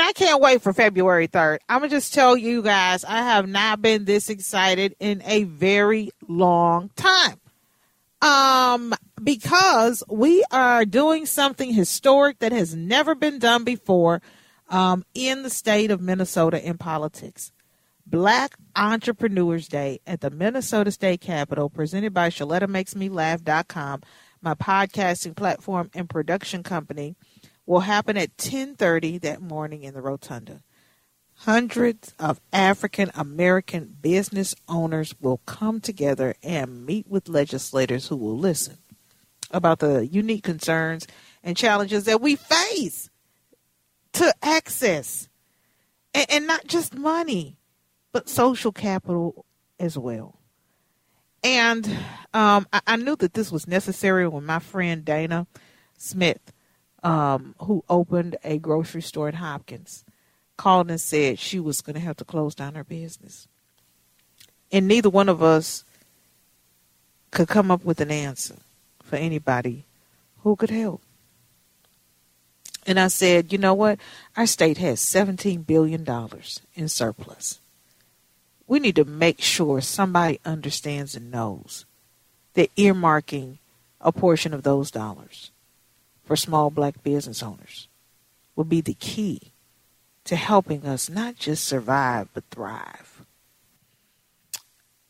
And I can't wait for February 3rd. I'm going to just tell you guys, I have not been this excited in a very long time. Um, because we are doing something historic that has never been done before um, in the state of Minnesota in politics. Black Entrepreneurs Day at the Minnesota State Capitol, presented by ShelettaMakesMeLaugh.com, my podcasting platform and production company will happen at 10:30 that morning in the rotunda. Hundreds of African American business owners will come together and meet with legislators who will listen about the unique concerns and challenges that we face to access and, and not just money, but social capital as well. And um, I, I, knew that this was necessary when my friend Dana Smith um, who opened a grocery store in Hopkins, called and said she was going to have to close down her business. And neither one of us could come up with an answer for anybody who could help. And I said, you know what? Our state has $17 billion in surplus. We need to make sure somebody understands and knows that earmarking a portion of those dollars for small black business owners will be the key to helping us not just survive but thrive.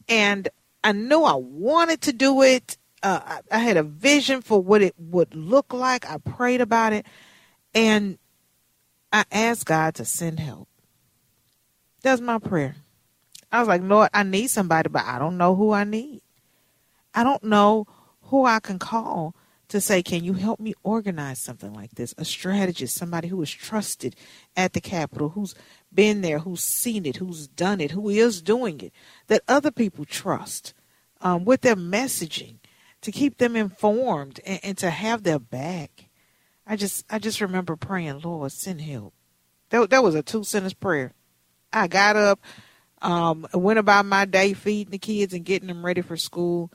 And I knew I wanted to do it. Uh, I, I had a vision for what it would look like. I prayed about it. And I asked God to send help. That's my prayer. I was like, Lord, I need somebody, but I don't know who I need. I don't know who I can call to say, can you help me organize something like this? A strategist, somebody who is trusted at the Capitol, who's been there, who's seen it, who's done it, who is doing it, that other people trust um, with their messaging to keep them informed and, and, to have their back. I just, I just remember praying, Lord, send help. That, that was a two sentence prayer. I got up, um, went about my day feeding the kids and getting them ready for school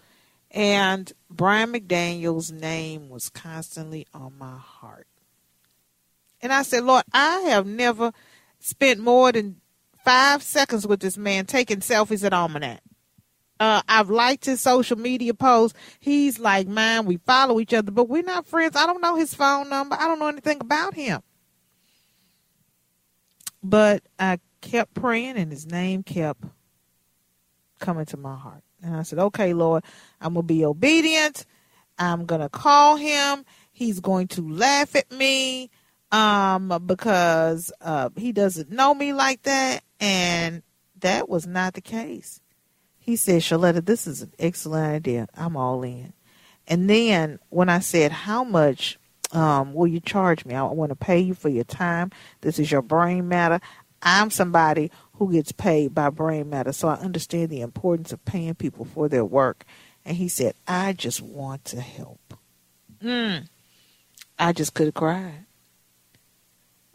and Brian McDaniel's name was constantly on my heart. And I said, Lord, I have never spent more than five seconds with this man taking selfies at Almanac. Uh, I've liked his social media posts. He's like mine. We follow each other, but we're not friends. I don't know his phone number. I don't know anything about him. But I kept praying, and his name kept coming to my heart. And I said, okay, Lord, I'm going to be obedient. I'm going to call him. He's going to laugh at me um, because uh, he doesn't know me like that. And that was not the case. He said, Sheletta, this is an excellent idea. I'm all in. And then when I said, how much um, will you charge me? I want to pay you for your time. This is your brain matter. I'm somebody who gets paid by brain matter. So I understand the importance of paying people for their work. And he said, I just want to help. Mm. I just could have cried.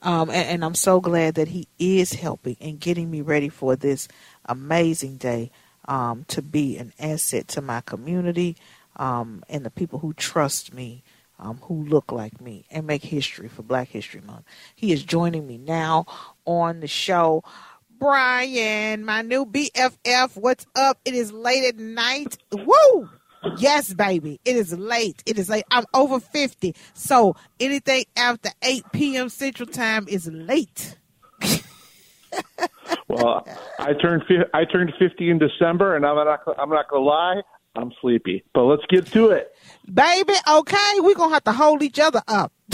Um, and, and, I'm so glad that he is helping and getting me ready for this amazing day um, to be an asset to my community um, and the people who trust me, um, who look like me, and make history for Black History Month. He is joining me now on the show. Brian, my new BFF. What's up? It is late at night. Woo! Yes, baby. It is late. It is late. I'm over 50. So anything after 8 p.m. Central Time is late. well, I turned I turned 50 in December, and I'm not I'm not gonna lie, I'm sleepy. But let's get to it, baby. Okay, we're gonna have to hold each other up.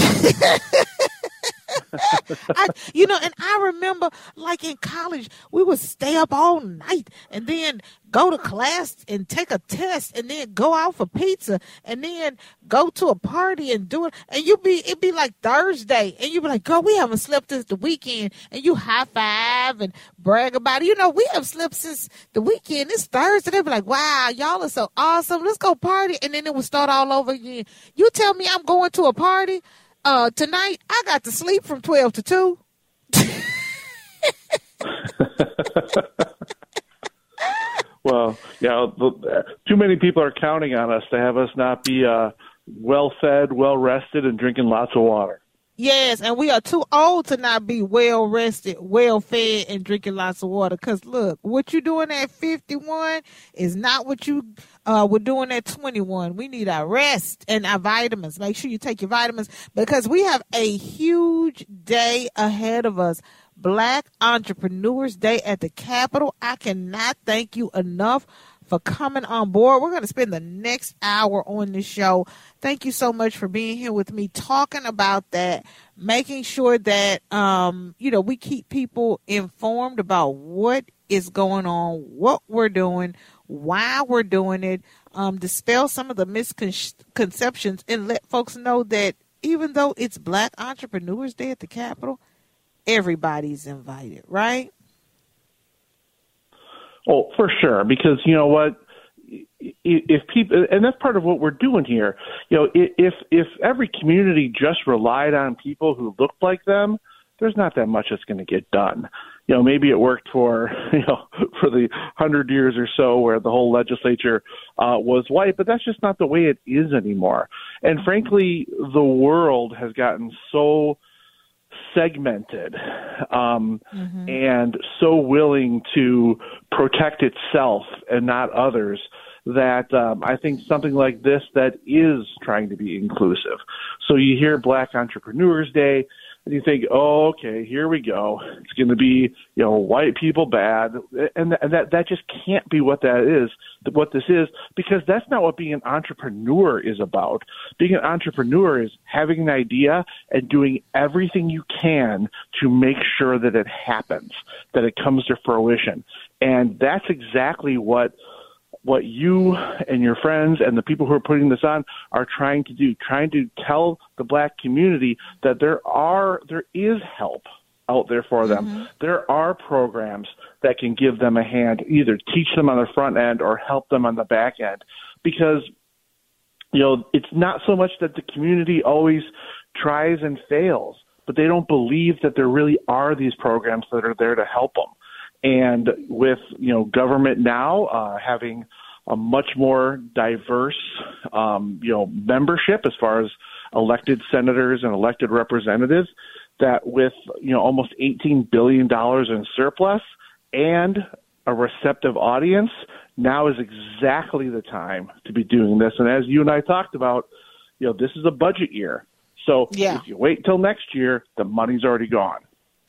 I, you know, and I remember like in college, we would stay up all night and then go to class and take a test and then go out for pizza and then go to a party and do it. And you'd be, it'd be like Thursday and you'd be like, girl, we haven't slept since the weekend. And you high five and brag about it. You know, we have slept since the weekend. It's Thursday. They'd be like, wow, y'all are so awesome. Let's go party. And then it would start all over again. You tell me I'm going to a party uh, tonight I got to sleep from twelve to two. well, yeah, too many people are counting on us to have us not be uh, well fed, well rested, and drinking lots of water. Yes, and we are too old to not be well rested, well fed, and drinking lots of water. Cause look, what you're doing at fifty one is not what you uh, were doing at twenty one. We need our rest and our vitamins. Make sure you take your vitamins because we have a huge day ahead of us. Black Entrepreneurs Day at the Capitol. I cannot thank you enough for coming on board. We're going to spend the next hour on this show. Thank you so much for being here with me, talking about that, making sure that, um, you know, we keep people informed about what is going on, what we're doing, why we're doing it, um, dispel some of the misconceptions and let folks know that even though it's Black Entrepreneurs Day at the Capitol, everybody's invited, right? Oh, for sure. Because you know what, if people, and that's part of what we're doing here. You know, if if every community just relied on people who looked like them, there's not that much that's going to get done. You know, maybe it worked for you know for the hundred years or so where the whole legislature uh, was white, but that's just not the way it is anymore. And frankly, the world has gotten so segmented um, mm-hmm. and so willing to protect itself and not others that um, I think something like this that is trying to be inclusive. So you hear Black Entrepreneurs Day, and you think, oh, okay, here we go. It's going to be, you know, white people bad, and, and that that just can't be what that is, what this is, because that's not what being an entrepreneur is about. Being an entrepreneur is having an idea and doing everything you can to make sure that it happens, that it comes to fruition, and that's exactly what what you and your friends and the people who are putting this on are trying to do, trying to tell the black community that there are there is help out there for them. Mm-hmm. There are programs that can give them a hand, either teach them on the front end or help them on the back end. Because you know, it's not so much that the community always tries and fails, but they don't believe that there really are these programs that are there to help them. And with you know government now uh, having a much more diverse um, you know membership as far as elected senators and elected representatives, that with you know almost 18 billion dollars in surplus and a receptive audience, now is exactly the time to be doing this. And as you and I talked about, you know this is a budget year. So yeah. if you wait until next year, the money's already gone.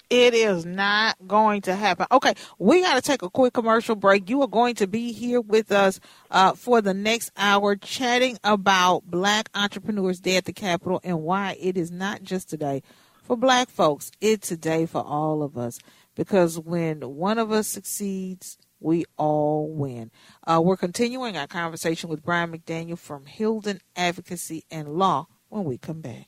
It is not going to happen. Okay, we got to take a quick commercial break. You are going to be here with us uh, for the next hour chatting about Black Entrepreneurs Day at the Capitol and why it is not just today for black folks. It's a day for all of us because when one of us succeeds, we all win. Uh, we're continuing our conversation with Brian McDaniel from Hylden Advocacy and Law when we come back.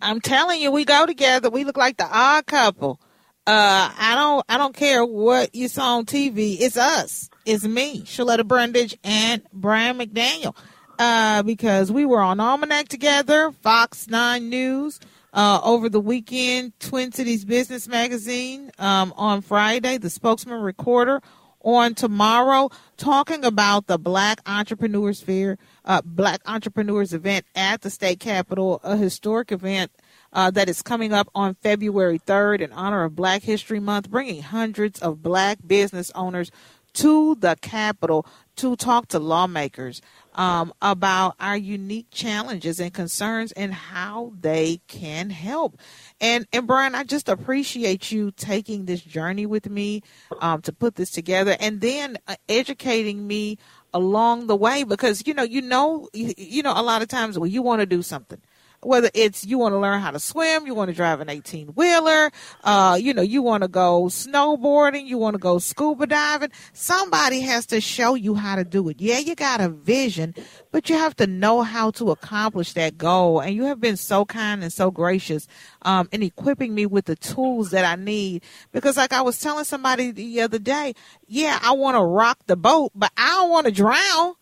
I'm telling you, we go together. We look like the odd couple. Uh, I don't, I don't care what you saw on TV. It's us. It's me, Sheletta Brundidge and Brian McDaniel. Uh, because we were on Almanac together, Fox 9 News, uh, over the weekend, Twin Cities Business Magazine, um, on Friday, the spokesman recorder on tomorrow, talking about the Black Entrepreneurs Fair, uh, Black Entrepreneurs event at the state capitol, a historic event uh, that is coming up on February 3rd in honor of Black History Month, bringing hundreds of black business owners to the Capitol to talk to lawmakers um, about our unique challenges and concerns and how they can help. And and Brian, I just appreciate you taking this journey with me um, to put this together, and then uh, educating me along the way because you know you know you, you know a lot of times when you want to do something whether it's you want to learn how to swim, you want to drive an 18 wheeler, uh, you know, you want to go snowboarding, you want to go scuba diving. Somebody has to show you how to do it. Yeah, you got a vision, but you have to know how to accomplish that goal. And you have been so kind and so gracious um, in equipping me with the tools that I need. Because, like I was telling somebody the other day, yeah, I want to rock the boat, but I don't want to drown.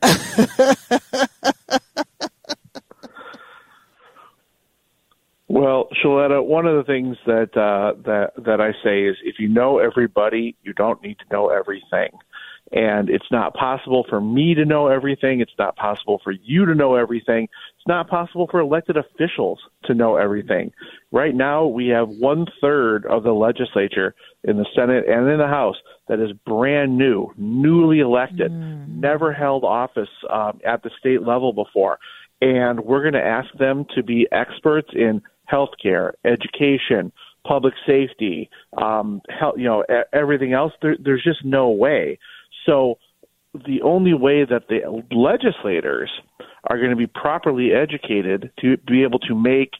Well, Sheletta, one of the things that uh, that that I say is, if you know everybody, you don't need to know everything, and it's not possible for me to know everything. It's not possible for you to know everything. It's not possible for elected officials to know everything. Right now, we have one third of the legislature in the Senate and in the House that is brand new, newly elected, mm. never held office um, at the state level before, and we're going to ask them to be experts in healthcare, education, public safety, um, health, you know, everything else. There, there's just no way. So the only way that the legislators are going to be properly educated to be able to make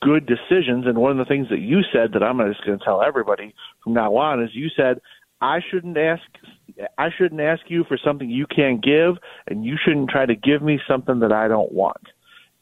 good decisions. And one of the things that you said that I'm just going to tell everybody from now on is you said I shouldn't ask I shouldn't ask you for something you can't give, and you shouldn't try to give me something that I don't want.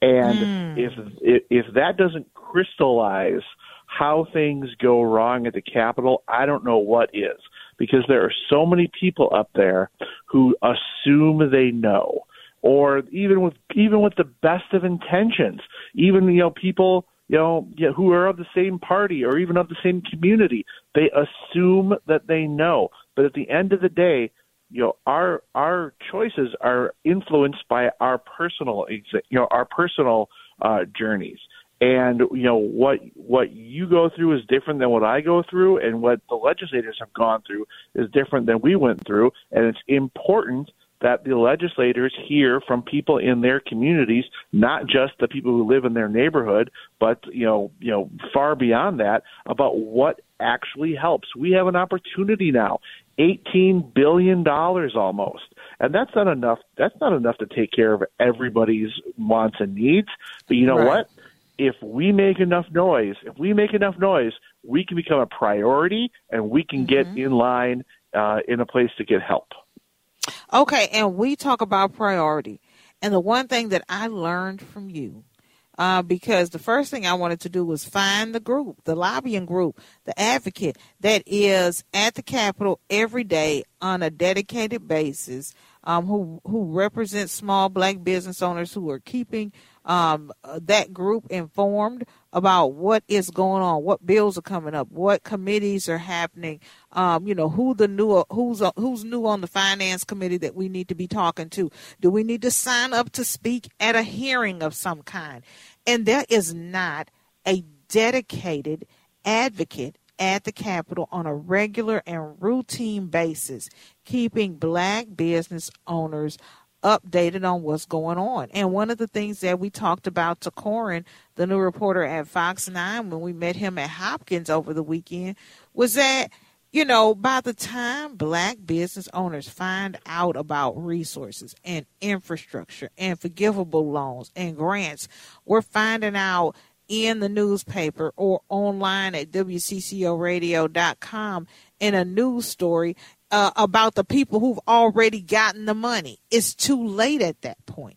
And mm. if, if if that doesn't crystallize how things go wrong at the Capitol, I don't know what is. Because there are so many people up there who assume they know, or even with even with the best of intentions, even you know people you know who are of the same party or even of the same community, they assume that they know. But at the end of the day, you know our our choices are influenced by our personal you know our personal uh, journeys. And you know what what you go through is different than what I go through, and what the legislators have gone through is different than we went through, and it's important that the legislators hear from people in their communities, not just the people who live in their neighborhood, but you know, you know, far beyond that about what actually helps. We have an opportunity now, eighteen billion dollars almost, and that's not enough. That's not enough to take care of everybody's wants and needs. But you know right. what? if we make enough noise, if we make enough noise, we can become a priority and we can mm-hmm. get in line uh, in a place to get help. Okay, and we talk about priority. And the one thing that I learned from you, uh, because the first thing I wanted to do was find the group, the lobbying group, the advocate that is at the Capitol every day on a dedicated basis, um, who who represents small black business owners who are keeping um, that group informed about what is going on, what bills are coming up, what committees are happening, um, you know, who the new who's who's new on the finance committee that we need to be talking to. Do we need to sign up to speak at a hearing of some kind? And there is not a dedicated advocate at the Capitol on a regular and routine basis, keeping black business owners updated on what's going on. And one of the things that we talked about to Corin, the new reporter at Fox 9, when we met him at Hopkins over the weekend, was that, you know, by the time black business owners find out about resources and infrastructure and forgivable loans and grants, we're finding out in the newspaper or online at WCCOradio.com in a news story uh, about the people who've already gotten the money. It's too late at that point.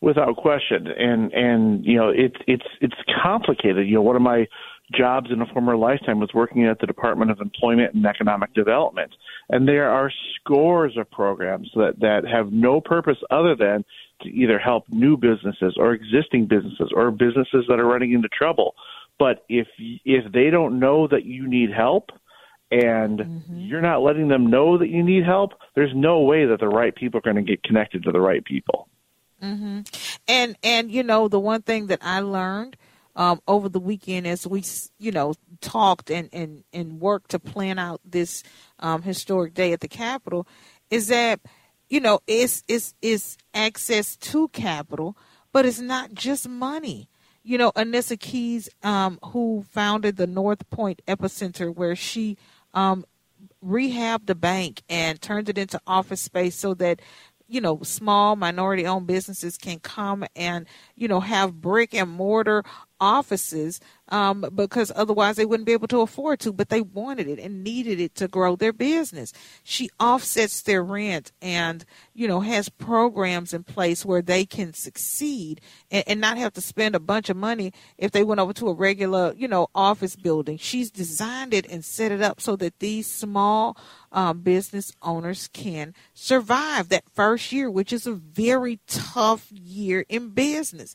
Without question, and and you know it's it's it's complicated. You know, one of my jobs in a former lifetime was working at the Department of Employment and Economic Development, and there are scores of programs that that have no purpose other than to either help new businesses or existing businesses or businesses that are running into trouble but if if they don't know that you need help and mm-hmm. you're not letting them know that you need help, there's no way that the right people are going to get connected to the right people. Mm-hmm. And and you know the one thing that I learned um, over the weekend as we you know talked and and and worked to plan out this um, historic day at the Capitol is that you know it's it's it's access to capital, but it's not just money you know, Anissa Keys, um, who founded the North Point Epicenter, where she um, rehabbed the bank and turned it into office space so that you know small minority owned businesses can come and you know have brick and mortar offices um, because otherwise they wouldn't be able to afford to, but they wanted it and needed it to grow their business. She offsets their rent and, you know, has programs in place where they can succeed and, and not have to spend a bunch of money if they went over to a regular, you know, office building. She's designed it and set it up so that these small um, business owners can survive that first year, which is a very tough year in business.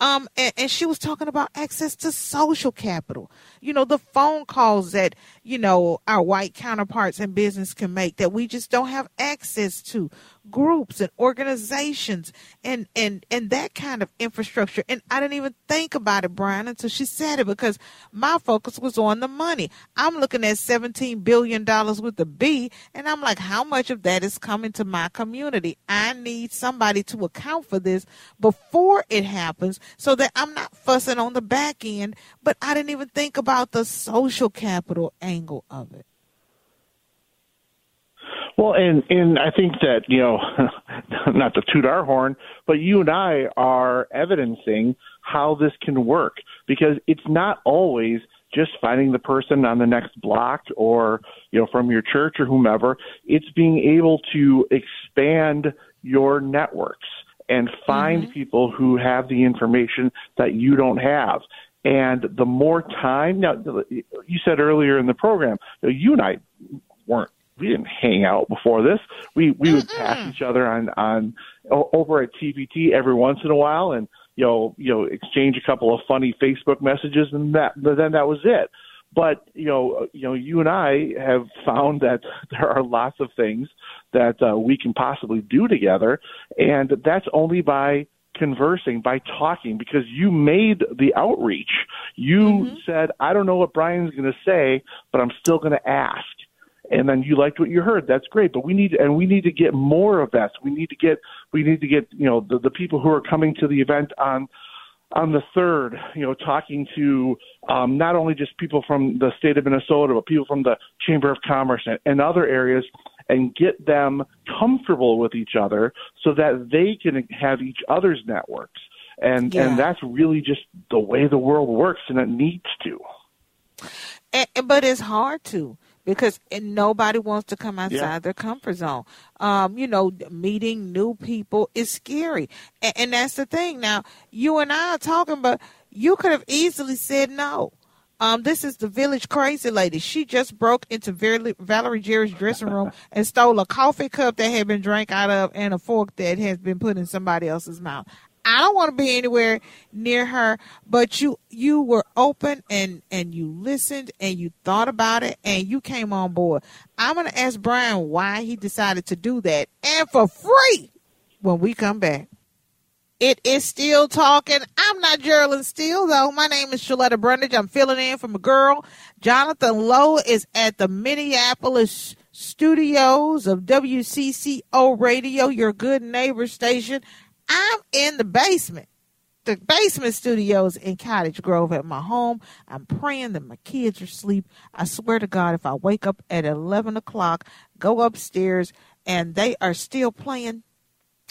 Um, and, and, she was talking about access to social capital. You know, the phone calls that, you know, our white counterparts in business can make that we just don't have access to groups and organizations and and and that kind of infrastructure. And i didn't even think about it brian until she said it because my focus was on the money. I'm looking at 17 billion dollars with the b and i'm like how much of that is coming to my community? I need somebody to account for this before it happens so that i'm not fussing on the back end. But i didn't even think about the social capital angle of it well, and and I think that you know, not to toot our horn, but you and I are evidencing how this can work because it's not always just finding the person on the next block or you know from your church or whomever. It's being able to expand your networks and find mm-hmm. people who have the information that you don't have. And the more time, now you said earlier in the program, you and I weren't we didn't hang out before this. We we would pass each other on on over at TPT every once in a while, and you know you know exchange a couple of funny Facebook messages, and that but then that was it. But you know you know you and I have found that there are lots of things that uh, we can possibly do together, and that's only by conversing by talking because you made the outreach. You mm-hmm. said, I don't know what Brian's going to say, but I'm still going to ask and then you liked what you heard. That's great but we need and we need to get more of that. We need to get we need to get you know the, the people who are coming to the event on on the third you know talking to um, not only just people from the state of minnesota but people from the chamber of commerce and, and other areas and get them comfortable with each other so that they can have each other's networks. And yeah. and that's really just the way the world works and it needs to. And, but it's hard to because nobody wants to come outside yeah. their comfort zone. Um, you know, meeting new people is scary, and, and that's the thing. Now, you and I are talking, but you could have easily said no. Um, this is the village crazy lady. She just broke into Valerie Jarrett's dressing room and stole a coffee cup that had been drank out of and a fork that has been put in somebody else's mouth. I don't want to be anywhere near her, but you you were open and and you listened and you thought about it and you came on board. I'm to ask Brian why he decided to do that and for free when we come back. It is still talking. I'm not Geraldine Steele, though. My name is Sheletta Brundidge. I'm filling in from a girl. Jonathan Lowe is at the Minneapolis studios of WCCO Radio, your good neighbor station. I'm in the basement, the basement studios in Cottage Grove at my home. I'm praying that my kids are asleep. I swear to God, if I wake up at 11 o'clock, go upstairs, and they are still playing,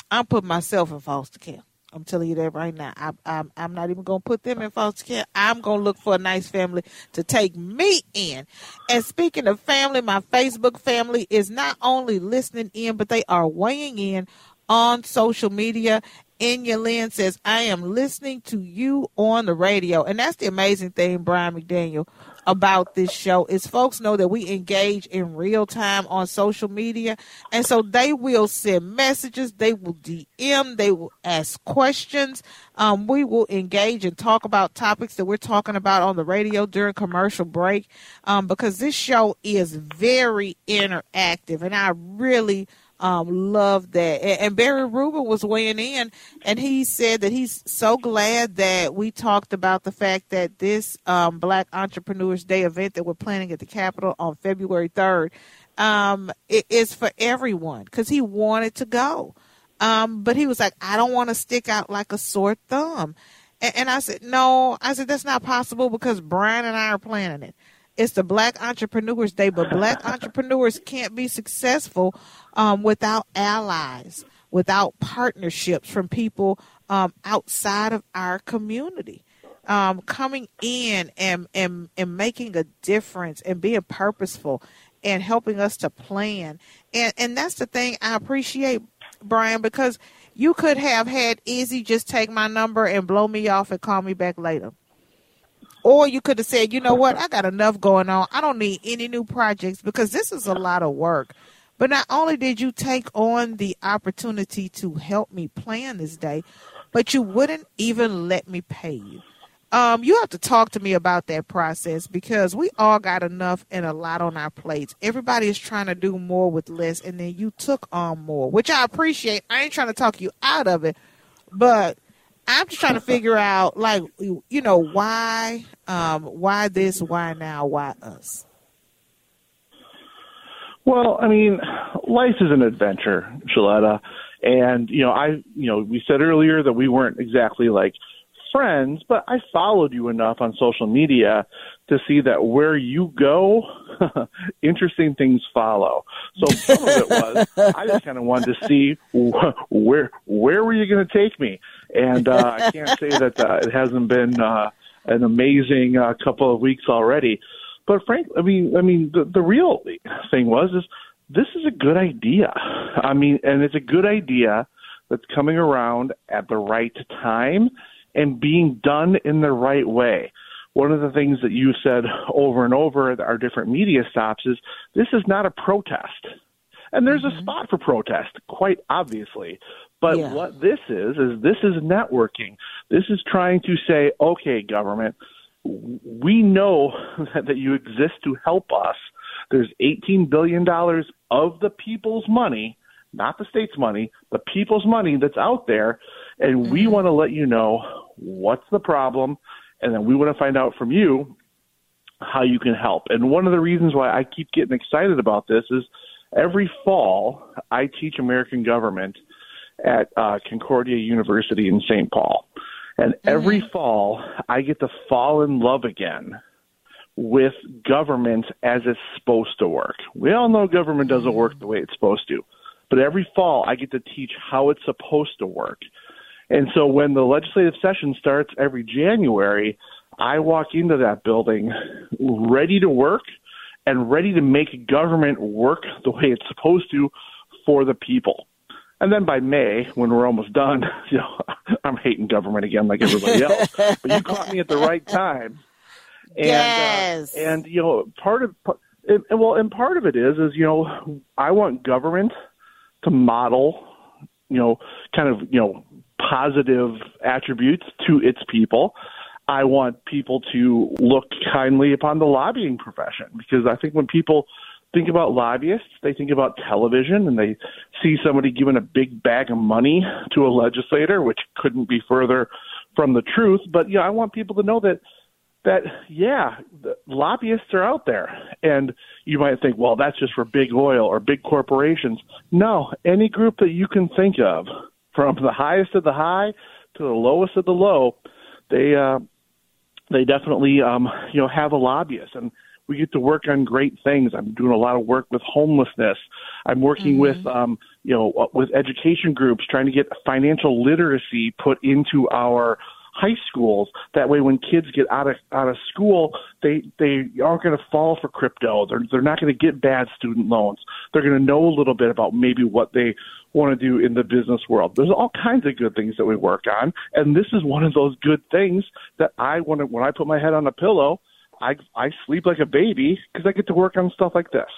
I'm putting myself in foster care. I'm telling you that right now. I, I'm, I'm not even going to put them in foster care. I'm going to look for a nice family to take me in. And speaking of family, my Facebook family is not only listening in, but they are weighing in on social media. Inya Lynn says, I am listening to you on the radio. And that's the amazing thing, Brian McDaniel about this show is folks know that we engage in real time on social media. And so they will send messages, they will DM, they will ask questions. Um, we will engage and talk about topics that we're talking about on the radio during commercial break um, because this show is very interactive. And I really um, love that. And, and Barry Rubin was weighing in, and he said that he's so glad that we talked about the fact that this um, Black Entrepreneurs Day event that we're planning at the Capitol on February 3rd um, it is for everyone because he wanted to go. Um, but he was like, I don't want to stick out like a sore thumb. And, and I said, No, I said, that's not possible because Brian and I are planning it. It's the Black Entrepreneurs Day, but Black entrepreneurs can't be successful um, without allies, without partnerships from people um, outside of our community. Um, coming in and, and and making a difference and being purposeful and helping us to plan and and that's the thing I appreciate Brian because you could have had Izzy just take my number and blow me off and call me back later. Or you could have said, you know what, I got enough going on. I don't need any new projects because this is a lot of work. But not only did you take on the opportunity to help me plan this day, but you wouldn't even let me pay you. Um, you have to talk to me about that process because we all got enough and a lot on our plates. Everybody is trying to do more with less, and then you took on more, which I appreciate. I ain't trying to talk you out of it, but I'm just trying to figure out, like, you know, why, um, why this, why now, why us. Well, I mean, life is an adventure, Sheletta. And, you know, I, you know, we said earlier that we weren't exactly like friends, but I followed you enough on social media to see that where you go, interesting things follow. So some of it was I just kind of wanted to see where where were you going to take me, and uh, I can't say that uh, it hasn't been uh, an amazing uh, couple of weeks already. But Frank, I mean, I mean, the, the real thing was is this is a good idea. I mean, and it's a good idea that's coming around at the right time and being done in the right way. One of the things that you said over and over at our different media stops is this is not a protest. And there's mm-hmm. a spot for protest, quite obviously. But yeah. what this is, is this is networking. This is trying to say, okay, government, we know that you exist to help us. There's $18 billion of the people's money, not the state's money, the people's money that's out there. And mm-hmm. we want to let you know what's the problem. And then we want to find out from you how you can help. And one of the reasons why I keep getting excited about this is every fall I teach American government at uh, Concordia University in St. Paul. And every mm-hmm. fall, I get to fall in love again with government as it's supposed to work. We all know government doesn't work the way it's supposed to, but every fall, I get to teach how it's supposed to work. And so when the legislative session starts every January, I walk into that building ready to work and ready to make government work the way it's supposed to for the people. And then by May, when we're almost done, you know, I'm hating government again like everybody else. but you caught me at the right time. And, uh, yes. Uh, and you know, part of and, well, and part of it is is you know, I want government to model, you know, kind of you know, positive attributes to its people. I want people to look kindly upon the lobbying profession because I think when people think about lobbyists, they think about television, and they see somebody giving a big bag of money to a legislator, which couldn't be further from the truth. But yeah, I want people to know that that yeah, lobbyists are out there, and you might think, well, that's just for big oil or big corporations. No, any group that you can think of, from the highest of the high to the lowest of the low, they uh, they definitely um, you know have a lobbyist and we get to work on great things. I'm doing a lot of work with homelessness. I'm working mm-hmm. with um, you know with education groups trying to get financial literacy put into our high schools. That way, when kids get out of out of school, they they aren't going to fall for crypto. They're they're not going to get bad student loans. They're going to know a little bit about maybe what they want to do in the business world. There's all kinds of good things that we work on, and this is one of those good things that I want to. When I put my head on a pillow, I I sleep like a baby because I get to work on stuff like this.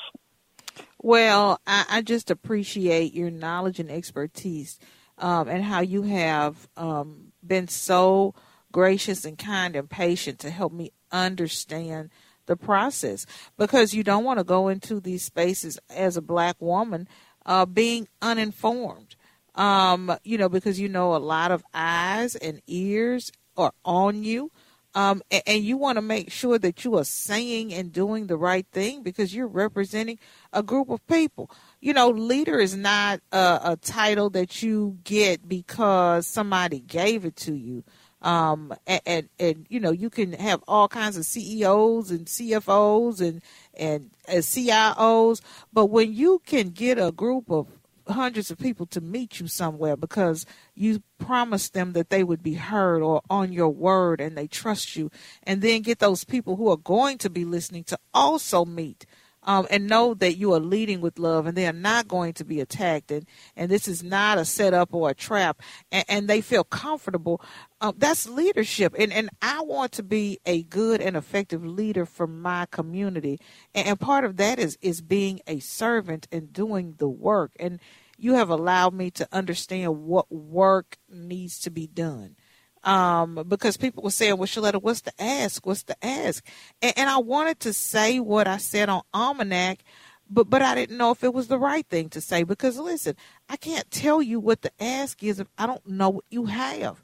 Well, I, I just appreciate your knowledge and expertise, um, and how you have um, been so gracious and kind and patient to help me understand the process because you don't want to go into these spaces as a black woman uh, being uninformed. Um, you know, because you know a lot of eyes and ears are on you. Um, and, and, you want to make sure that you are saying and doing the right thing because you're representing a group of people. You know, leader is not a, a title that you get because somebody gave it to you. Um, and, and, and, you know, you can have all kinds of CEOs and CFOs and, and, and CIOs, but when you can get a group of hundreds of people to meet you somewhere because you promised them that they would be heard or on your word and they trust you and then get those people who are going to be listening to also meet um, and know that you are leading with love and they are not going to be attacked and, and this is not a setup or a trap and, and they feel comfortable um, that's leadership. And, and i want to be a good and effective leader for my community. And, and part of that is is being a servant and doing the work. And you have allowed me to understand what work needs to be done um, because people were saying, "Well, Sheletta, what's the ask? What's the ask?" And, and I wanted to say what I said on Almanac, but but I didn't know if it was the right thing to say because listen, I can't tell you what the ask is if I don't know what you have.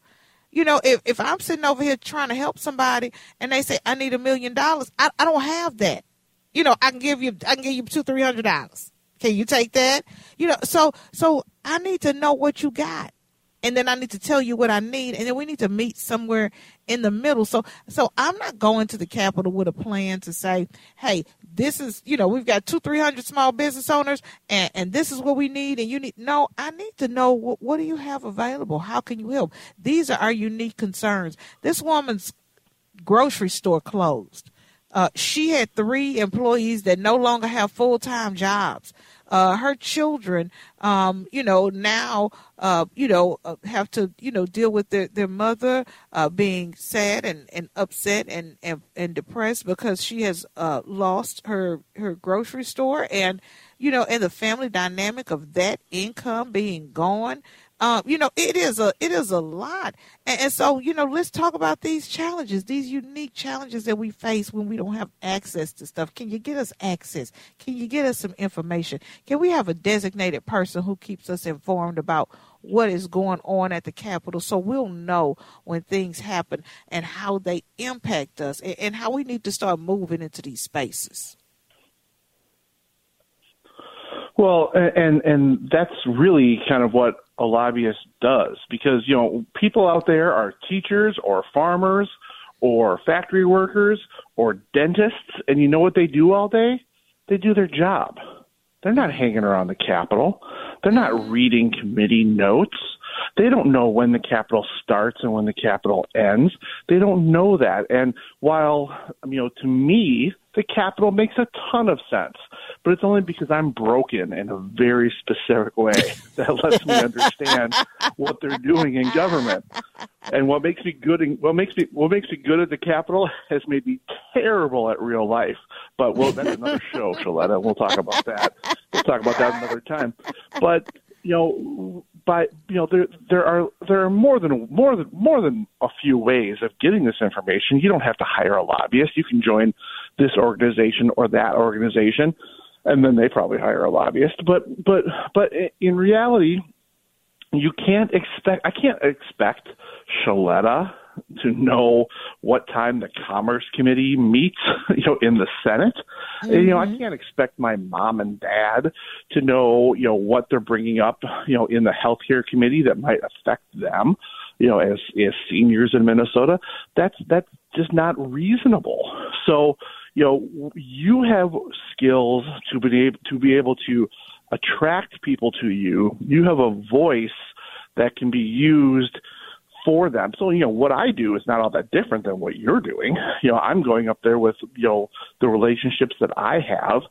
You know, if if I'm sitting over here trying to help somebody and they say I need a million dollars, I I don't have that. You know, I can give you I can give you two three hundred dollars. Can you take that? You know, so so I need to know what you got and then I need to tell you what I need, and then we need to meet somewhere in the middle. So, so I'm not going to the Capitol with a plan to say, hey, this is, you know, we've got two, three hundred small business owners, and and this is what we need, and you need. No, I need to know what what do you have available? How can you help? These are our unique concerns. This woman's grocery store closed. Uh, she had three employees that no longer have full time jobs uh, her children, um, you know, now, uh, you know, uh, have to, you know, deal with their, their mother uh, being sad and, and upset and, and, and depressed because she has uh, lost her, her grocery store and, you know, and the family dynamic of that income being gone. Um, you know, it is a it is a lot, and, and, so you know, let's talk about these challenges, these unique challenges that we face when we don't have access to stuff. Can you get us access? Can you get us some information? Can we have a designated person who keeps us informed about what is going on at the Capitol, so we'll know when things happen and how they impact us, and, and how we need to start moving into these spaces. Well, and and that's really kind of what a lobbyist does. Because you know people out there are teachers or farmers or factory workers or dentists and you know what they do all day? They do their job. They're not hanging around the capitol. They're not reading committee notes. They don't know when the Capitol starts and when the Capitol ends. They don't know that. And while, um, you know, to me, the Capitol makes a ton of sense, but it's only because I'm broken in a very specific way that lets me understand what they're doing in government. And what makes me good in, what makes me what makes me good at the Capitol has made me terrible at real life. But well, that's another show, Sheletta. We'll talk about that. We'll talk about that another time. But you know, but you know, there there are there are more than more than more than a few ways of getting this information. You don't have to hire a lobbyist. You can join this organization or that organization. and then they probably hire a lobbyist. But but but in reality, you can't expect. I can't expect Sheletta to know what time the Commerce Committee meets, you know, in the Senate. Mm-hmm. You know, I mm-hmm. can't expect my mom and dad to know, you know, what they're bringing up, you know, in the health care Committee that might affect them, you know, as as seniors in Minnesota. That's that's just not reasonable. So, you know, you have skills to be able to be able to attract people to you. You have a voice that can be used for them. So, you know, what I do is not all that different than what you're doing. You know, I'm going up there with, you know, the relationships that I have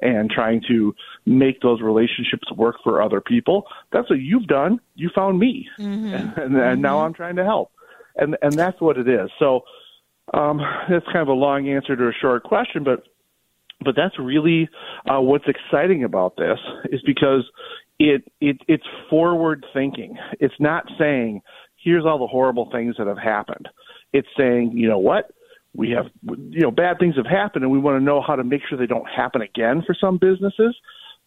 and trying to make those relationships work for other people. That's what you've done. You found me. Mm-hmm. And, and, mm-hmm. now I'm trying to help. And and that's what it is. So um that's kind of a long answer to a short question, but but that's really uh, what's exciting about this is because it, it it's forward thinking. It's not saying here's all the horrible things that have happened. It's saying, you know what? We have, you know, bad things have happened and we want to know how to make sure they don't happen again for some businesses.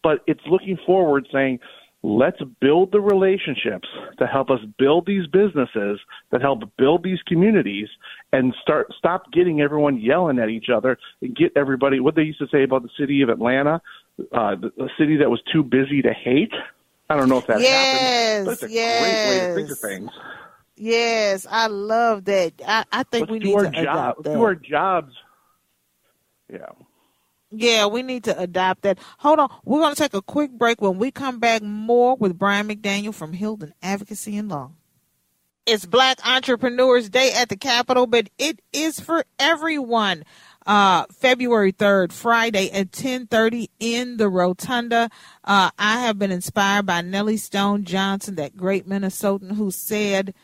But it's looking forward saying, let's build the relationships to help us build these businesses that help build these communities and start stop getting everyone yelling at each other and get everybody what they used to say about the city of Atlanta, uh, the, city that was too busy to hate. I don't know if that yes, happened. It's a yes. great way to think of things. Yes, I love that. I, I think Let's we need to job. Do our jobs. Yeah. Yeah, we need to adopt that. Hold on. We're going to take a quick break. When we come back, more with Brian McDaniel from Hylden Advocacy and Law. It's Black Entrepreneurs Day at the Capitol, but it is for everyone. Uh, February 3rd, Friday at 1030 in the Rotunda. Uh, I have been inspired by Nellie Stone Johnson, that great Minnesotan who said,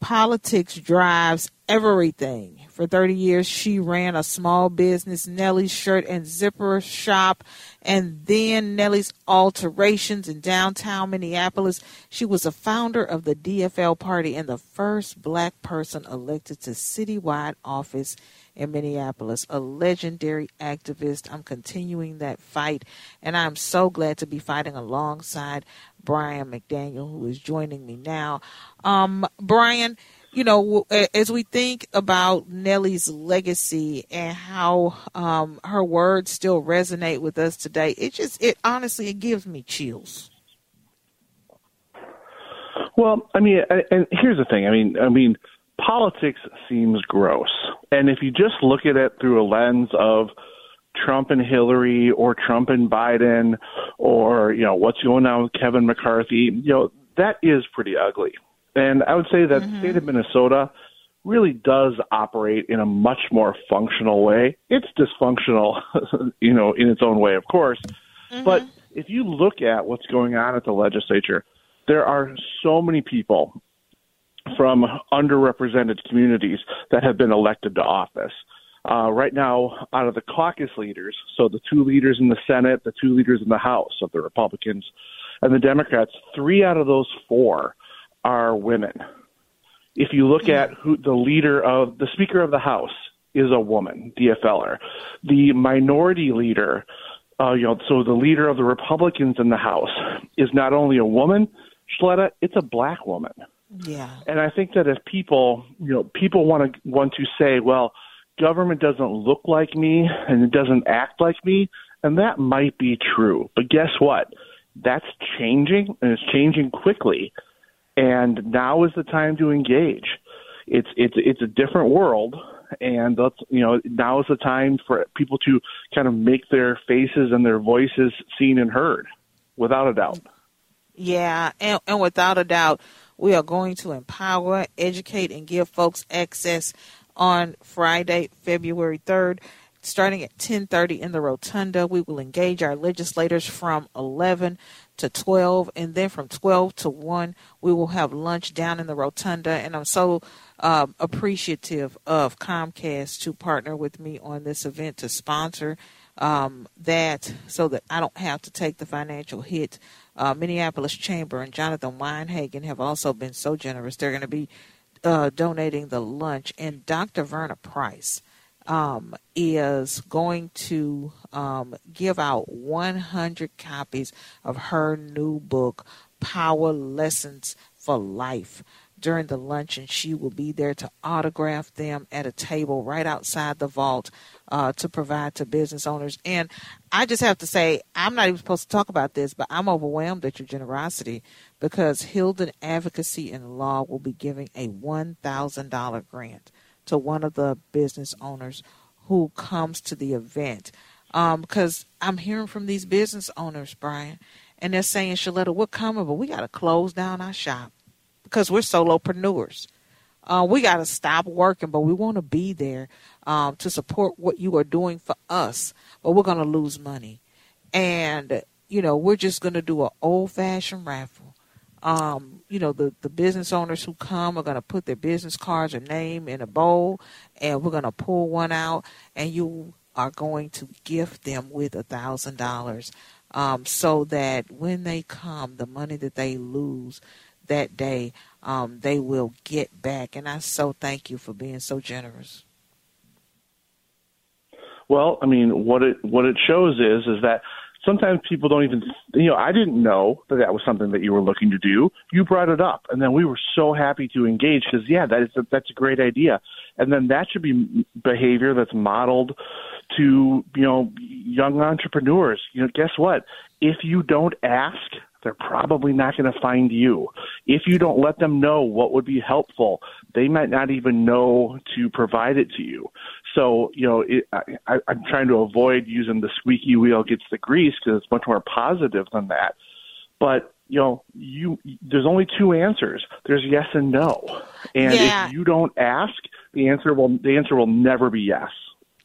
politics drives everything. For 30 years, she ran a small business, Nellie's Shirt and Zipper Shop, and then Nellie's Alterations in downtown Minneapolis. She was a founder of the DFL Party and the first black person elected to citywide office in Minneapolis, a legendary activist. I'm continuing that fight, and I'm so glad to be fighting alongside Brian McDaniel, who is joining me now. Um, Brian, you know, as we think about Nellie's legacy and how um, her words still resonate with us today, it just, it honestly, it gives me chills. Well, I mean, and here's the thing. I mean, I mean, politics seems gross, and if you just look at it through a lens of Trump and Hillary or Trump and Biden or, you know, what's going on with Kevin McCarthy, you know, that is pretty ugly. And I would say that mm-hmm. the state of Minnesota really does operate in a much more functional way. It's dysfunctional, you know, in its own way, of course. Mm-hmm. But if you look at what's going on at the legislature, there are so many people from underrepresented communities that have been elected to office. Uh, right now, out of the caucus leaders, so the two leaders in the Senate, the two leaders in the House of the Republicans and the Democrats, three out of those four are women. If you look at who the leader of the Speaker of the House is a woman, DFLer. The minority leader, uh, you know, so the leader of the Republicans in the House is not only a woman, Sheletta, it's a black woman. Yeah. And I think that if people, you know, people want to want to say, well, government doesn't look like me and it doesn't act like me, and that might be true. But guess what? That's changing and it's changing quickly. And now is the time to engage. It's it's it's a different world and that's you know now is the time for people to kind of make their faces and their voices seen and heard without a doubt. Yeah, and, and without a doubt, we are going to empower, educate, and give folks access on Friday, February 3rd. Starting at 10:30 in the rotunda, we will engage our legislators from 11 to 12, and then from 12 to 1, we will have lunch down in the rotunda. And I'm so um, appreciative of Comcast to partner with me on this event to sponsor um, that so that I don't have to take the financial hit. Uh, Minneapolis Chamber and Jonathan Weinhagen have also been so generous. They're going to be uh, donating the lunch, and Dr. Verna Price um, is going to um, give out 100 copies of her new book, Power Lessons for Life. During the luncheon, she will be there to autograph them at a table right outside the vault uh, to provide to business owners. And I just have to say, I'm not even supposed to talk about this, but I'm overwhelmed at your generosity because Hylden Advocacy and Law will be giving a $1,000 grant to one of the business owners who comes to the event. Because um, I'm hearing from these business owners, Brian, and they're saying, Sheletta, we're coming, but we got to close down our shop because we're solopreneurs. Uh, we got to stop working, but we want to be there um, to support what you are doing for us, but we're going to lose money. And, you know, we're just going to do an old fashioned raffle. Um, you know, the, the business owners who come are going to put their business cards or name in a bowl, and we're going to pull one out, and you are going to gift them with a thousand dollars um, so that when they come, the money that they lose that day, um, they will get back. And I so thank you for being so generous. Well, I mean, what it what it shows is is that sometimes people don't even you know I didn't know that that was something that you were looking to do. You brought it up, and then we were so happy to engage because yeah, that is a, that's a great idea, and then that should be behavior that's modeled to you know young entrepreneurs. You know, guess what? If you don't ask, they're probably not going to find you. If you don't let them know what would be helpful, they might not even know to provide it to you. So, you know, it, I, I'm trying to avoid using the squeaky wheel gets the grease because it's much more positive than that. But you know, you there's only two answers. There's yes and no, and Yeah. if you don't ask, the answer will the answer will never be yes.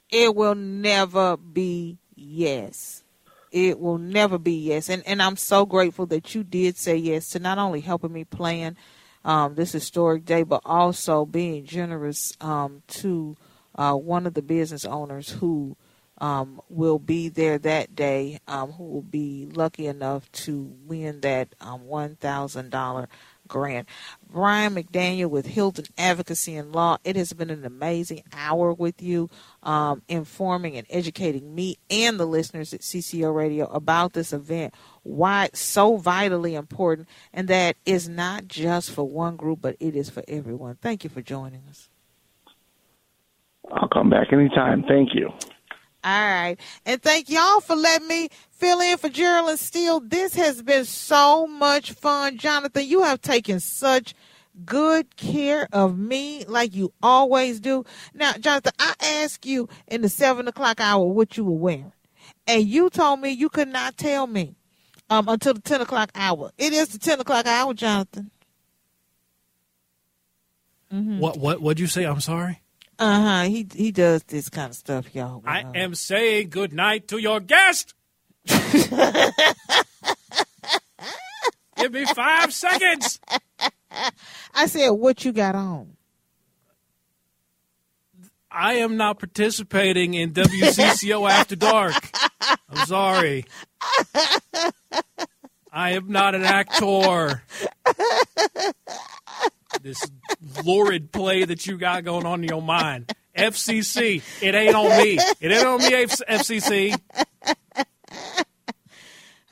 It will never be yes. It will never be yes. And and I'm so grateful that you did say yes to not only helping me plan um, this historic day, but also being generous um, to uh, one of the business owners who um, will be there that day, um, who will be lucky enough to win that um, $1,000 grant. Brian McDaniel with Hylden Advocacy and Law. It has been an amazing hour with you, um, informing and educating me and the listeners at CCO Radio about this event, why it's so vitally important, and that is not just for one group, but it is for everyone. Thank you for joining us. I'll come back anytime. Thank you. All right. And thank y'all for letting me fill in for Geraldine Steele. This has been so much fun. Jonathan, you have taken such good care of me like you always do. Now, Jonathan, I asked you in the seven o'clock hour what you were wearing. And you told me you could not tell me um, until the 10 o'clock hour. It is the 10 o'clock hour, Jonathan. What what what'd you say? I'm sorry. Uh huh. He, he does this kind of stuff, y'all. I Uh, am saying good night to your guest. Give me five seconds. I said, what you got on? I am not participating in WCCO After Dark. I'm sorry. I am not an actor. This lurid play that you got going on in your mind. FCC. It ain't on me. It ain't on me, F- FCC.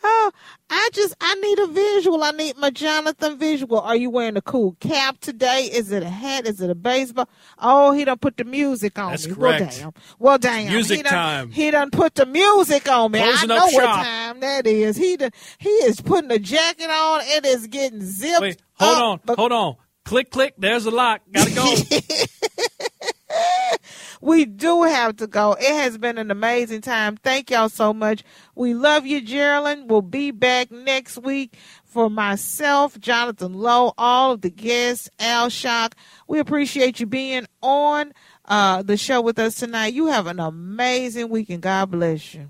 Oh, I just I need a visual. I need my Jonathan visual. Are you wearing a cool cap today? Is it a hat? Is it a baseball? Oh, he done put the music on That's me. correct. Well, damn. Well, damn. Music he done, time. He done put the music on me. Closing I know what time that is. He done, he is putting the jacket on. It is getting zipped. Wait, hold up, on, hold on. Click, click. There's a lock. Gotta go. We do have to go. It has been an amazing time. Thank y'all so much. We love you, Geraldine. We'll be back next week for myself, Jonathan Lowe, all of the guests, Al Shock. We appreciate you being on uh, the show with us tonight. You have an amazing week and God bless you.